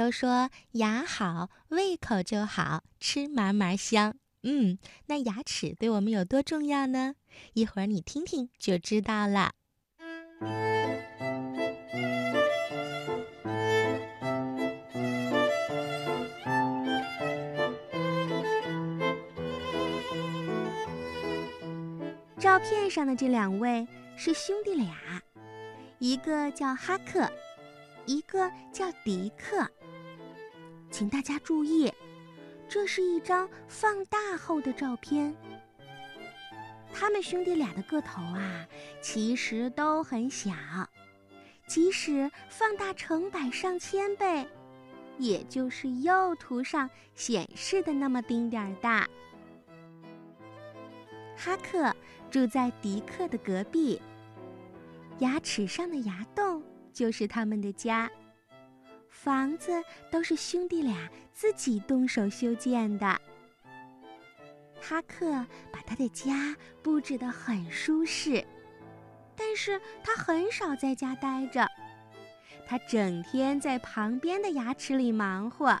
都说牙好，胃口就好，吃嘛嘛香。嗯，那牙齿对我们有多重要呢？一会儿你听听就知道了。照片上的这两位是兄弟俩，一个叫哈克，一个叫迪克。请大家注意，这是一张放大后的照片。他们兄弟俩的个头啊，其实都很小，即使放大成百上千倍，也就是右图上显示的那么丁点儿大。哈克住在迪克的隔壁。牙齿上的牙洞就是他们的家。房子都是兄弟俩自己动手修建的。哈克把他的家布置得很舒适，但是他很少在家待着，他整天在旁边的牙齿里忙活，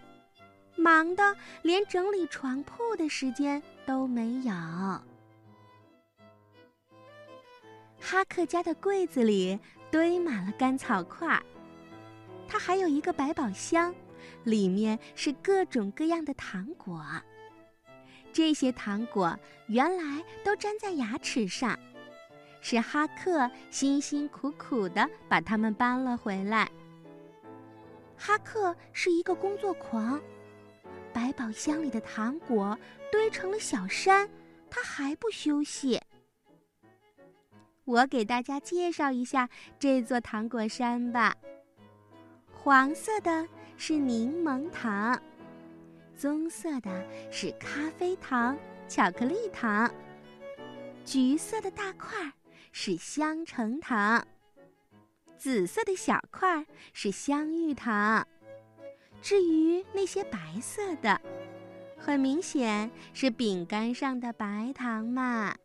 忙得连整理床铺的时间都没有。哈克家的柜子里堆满了干草块，他还有一个百宝箱，里面是各种各样的糖果。这些糖果原来都粘在牙齿上，是哈克辛辛苦苦的把它们搬了回来。哈克是一个工作狂，百宝箱里的糖果堆成了小山，他还不休息。我给大家介绍一下这座糖果山吧。黄色的是柠檬糖，棕色的是咖啡糖、巧克力糖，橘色的大块是香橙糖，紫色的小块是香芋糖。至于那些白色的，很明显是饼干上的白糖嘛。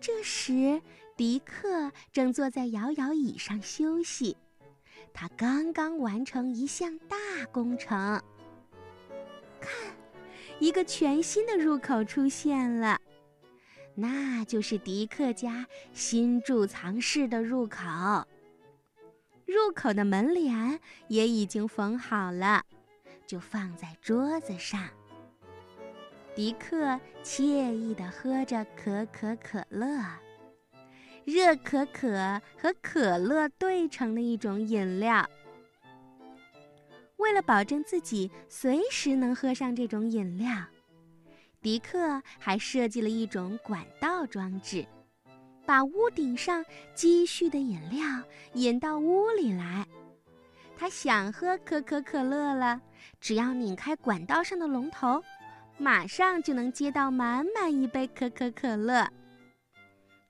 这时，迪克正坐在摇摇椅上休息。他刚刚完成一项大工程。看，一个全新的入口出现了，那就是迪克家新贮藏室的入口。入口的门帘也已经缝好了，就放在桌子上。迪克惬意地喝着可可可乐，热可可和可乐兑成的一种饮料。为了保证自己随时能喝上这种饮料，迪克还设计了一种管道装置，把屋顶上积蓄的饮料引到屋里来。他想喝可可可乐了，只要拧开管道上的龙头。马上就能接到满满一杯可可可乐。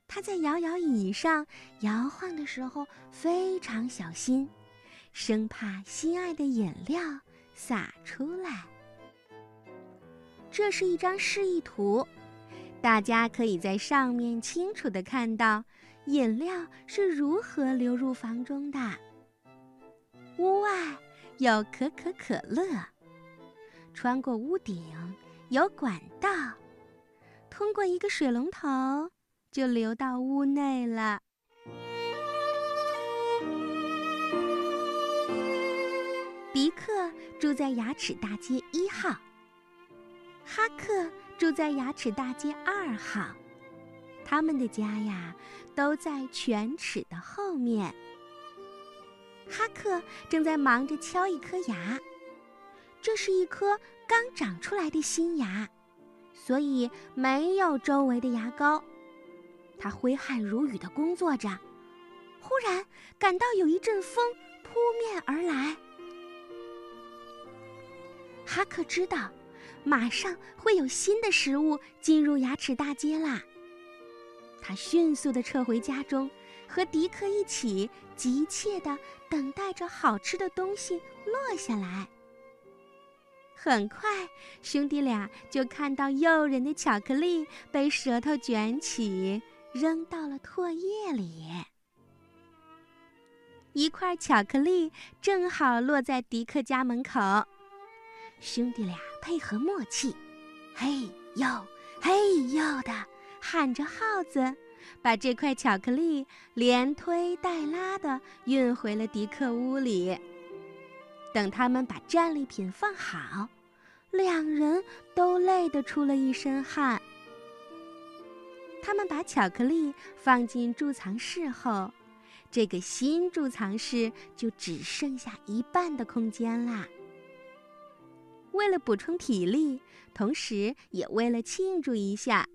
他在摇摇椅上摇晃的时候非常小心，生怕心爱的饮料洒出来。这是一张示意图，大家可以在上面清楚的看到饮料是如何流入房中的。屋外有可可可乐，穿过屋顶。有管道，通过一个水龙头就流到屋内了。迪克住在牙齿大街一号，哈克住在牙齿大街二号，他们的家呀都在犬齿的后面。哈克正在忙着敲一颗牙。这是一颗刚长出来的新牙，所以没有周围的牙膏。他挥汗如雨地工作着，忽然感到有一阵风扑面而来。哈克知道，马上会有新的食物进入牙齿大街啦。他迅速地撤回家中，和迪克一起急切地等待着好吃的东西落下来。很快，兄弟俩就看到诱人的巧克力被舌头卷起，扔到了唾液里。一块巧克力正好落在迪克家门口。兄弟俩配合默契，嘿呦嘿呦的喊着号子，把这块巧克力连推带拉的运回了迪克屋里。等他们把战利品放好，两人都累得出了一身汗。他们把巧克力放进贮藏室后，这个新贮藏室就只剩下一半的空间啦。为了补充体力，同时也为了庆祝一下，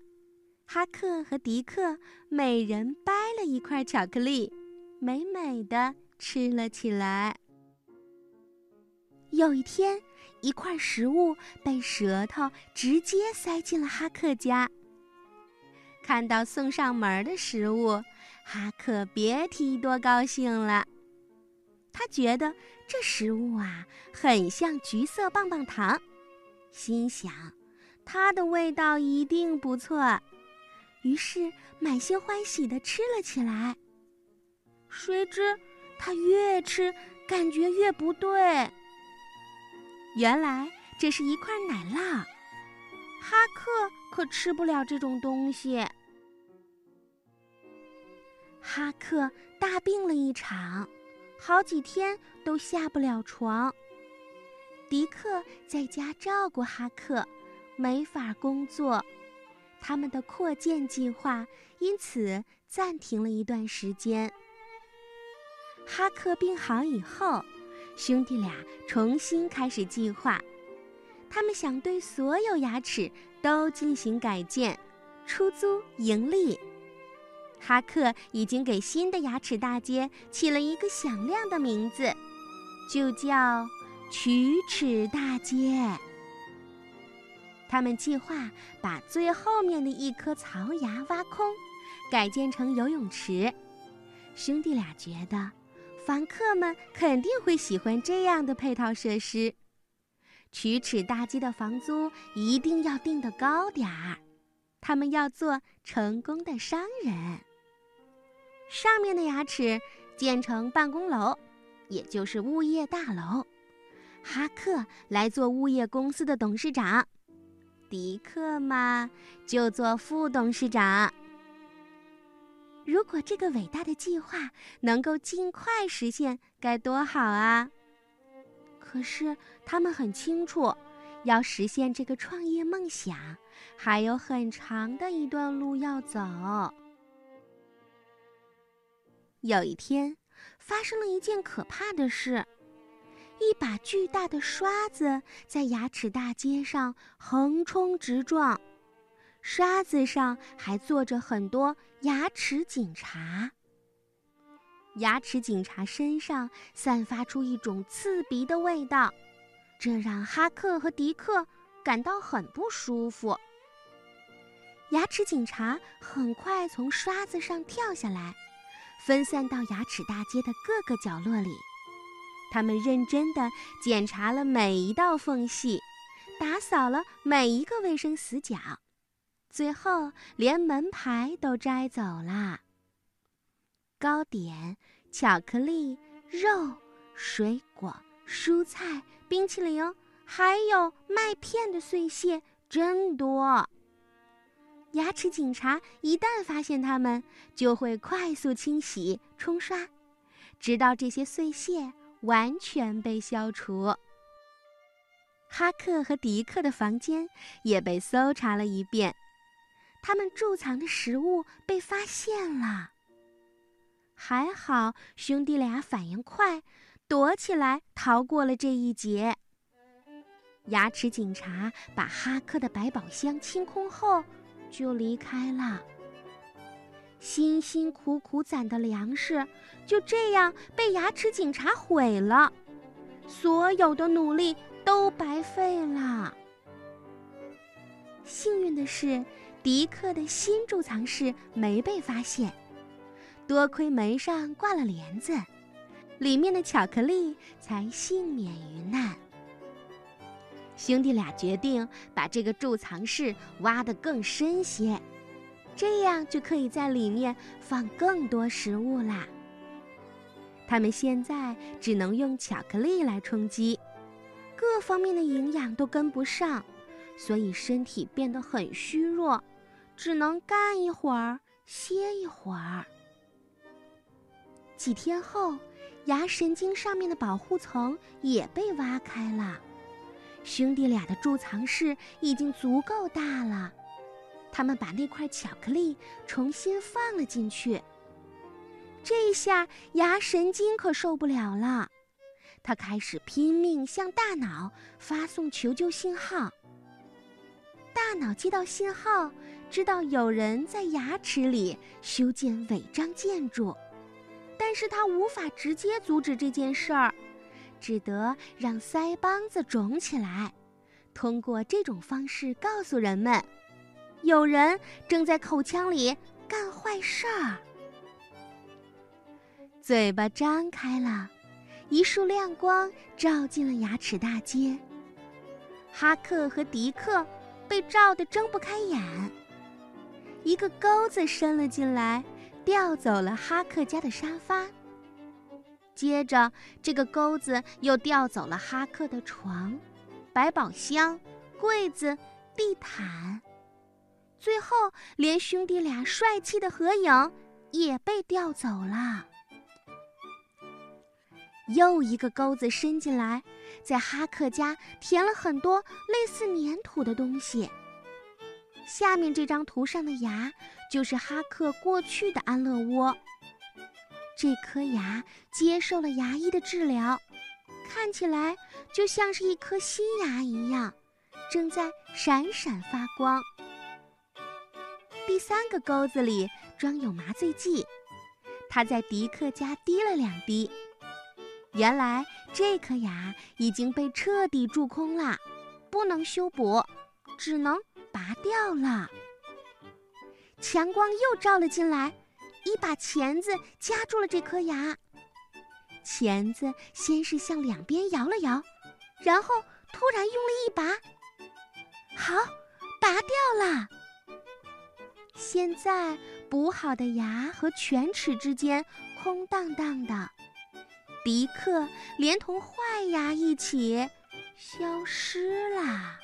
哈克和迪克每人掰了一块巧克力，美美的吃了起来。有一天，一块食物被舌头直接塞进了哈克家。看到送上门的食物，哈克别提多高兴了。他觉得这食物啊，很像橘色棒棒糖，心想，它的味道一定不错，于是满心欢喜地吃了起来。谁知他越吃，感觉越不对。原来这是一块奶酪，哈克可吃不了这种东西。哈克大病了一场，好几天都下不了床。迪克在家照顾哈克，没法工作，他们的扩建计划因此暂停了一段时间。哈克病好以后。兄弟俩重新开始计划，他们想对所有牙齿都进行改建，出租盈利。哈克已经给新的牙齿大街起了一个响亮的名字，就叫“龋齿大街”。他们计划把最后面的一颗槽牙挖空，改建成游泳池。兄弟俩觉得。房客们肯定会喜欢这样的配套设施。龋齿大街的房租一定要定得高点儿，他们要做成功的商人。上面的牙齿建成办公楼，也就是物业大楼。哈克来做物业公司的董事长，迪克嘛就做副董事长。如果这个伟大的计划能够尽快实现，该多好啊！可是他们很清楚，要实现这个创业梦想，还有很长的一段路要走。有一天，发生了一件可怕的事：一把巨大的刷子在牙齿大街上横冲直撞。刷子上还坐着很多牙齿警察。牙齿警察身上散发出一种刺鼻的味道，这让哈克和迪克感到很不舒服。牙齿警察很快从刷子上跳下来，分散到牙齿大街的各个角落里。他们认真地检查了每一道缝隙，打扫了每一个卫生死角。最后，连门牌都摘走了。糕点、巧克力、肉、水果、蔬菜、冰淇淋，还有麦片的碎屑，真多。牙齿警察一旦发现它们，就会快速清洗、冲刷，直到这些碎屑完全被消除。哈克和迪克的房间也被搜查了一遍。他们贮藏的食物被发现了，还好兄弟俩反应快，躲起来逃过了这一劫。牙齿警察把哈克的百宝箱清空后，就离开了。辛辛苦苦攒的粮食就这样被牙齿警察毁了，所有的努力都白费了。幸运的是。迪克的新贮藏室没被发现，多亏门上挂了帘子，里面的巧克力才幸免于难。兄弟俩决定把这个贮藏室挖得更深些，这样就可以在里面放更多食物啦。他们现在只能用巧克力来充饥，各方面的营养都跟不上，所以身体变得很虚弱，只能干一会儿歇一会儿。几天后，牙神经上面的保护层也被挖开了，兄弟俩的贮藏室已经足够大了。他们把那块巧克力重新放了进去。这下牙神经可受不了了，他开始拼命向大脑发送求救信号。大脑接到信号，知道有人在牙齿里修建违章建筑，但是他无法直接阻止这件事儿，只得让腮帮子肿起来，通过这种方式告诉人们，有人正在口腔里干坏事儿。嘴巴张开了，一束亮光照进了牙齿大街。哈克和迪克被照得睁不开眼。一个钩子伸了进来，调走了哈克家的沙发。接着，这个钩子又调走了哈克的床、百宝箱、柜子、地毯，最后连兄弟俩帅气的合影也被调走了。又一个钩子伸进来，在哈克家填了很多类似粘土的东西。下面这张图上的牙就是哈克过去的安乐窝。这颗牙接受了牙医的治疗，看起来就像是一颗新牙一样，正在闪闪发光。第三个钩子里装有麻醉剂，他在迪克家滴了两滴。原来这颗牙已经被彻底蛀空了，不能修补，只能拔掉了。强光又照了进来，一把钳子夹住了这颗牙。钳子先是向两边摇了摇，然后突然用力一拔，好，拔掉了。现在补好的牙和犬齿之间空荡荡的。迪克连同坏牙一起消失了。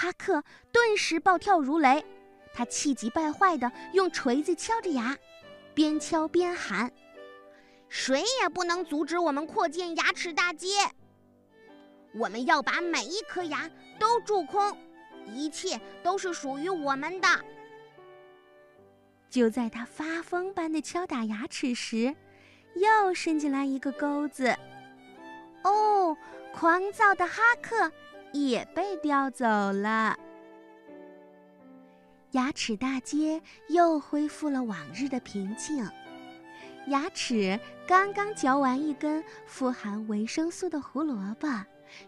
哈克顿时暴跳如雷，他气急败坏地用锤子敲着牙，边敲边喊：“谁也不能阻止我们扩建牙齿大街！我们要把每一颗牙都蛀空，一切都是属于我们的。”就在他发疯般的敲打牙齿时，又伸进来一个钩子，哦，狂躁的哈克也被调走了。牙齿大街又恢复了往日的平静。牙齿刚刚嚼完一根富含维生素的胡萝卜，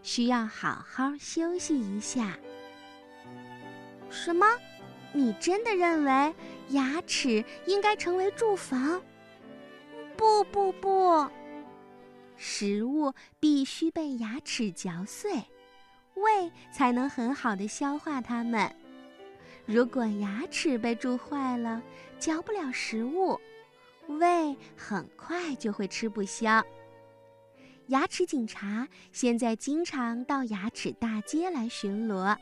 需要好好休息一下。什么？你真的认为牙齿应该成为住房？不不不，食物必须被牙齿嚼碎，胃才能很好的消化它们。如果牙齿被蛀坏了，嚼不了食物，胃很快就会吃不消。牙齿警察现在经常到牙齿大街来巡逻，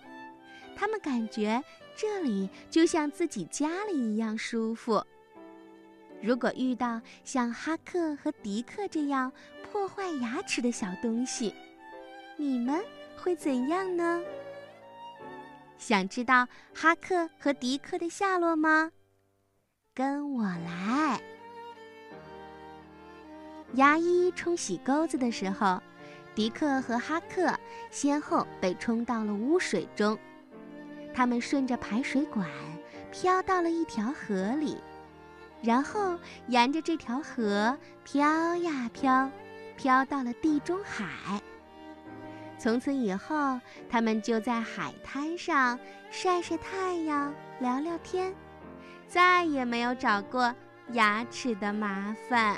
他们感觉这里就像自己家里一样舒服。如果遇到像哈克和迪克这样破坏牙齿的小东西，你们会怎样呢？想知道哈克和迪克的下落吗？跟我来。牙医冲洗钩子的时候，迪克和哈克先后被冲到了污水中，他们顺着排水管飘到了一条河里。然后沿着这条河飘呀飘，飘到了地中海。从此以后，他们就在海滩上晒晒太阳、聊聊天，再也没有找过牙齿的麻烦。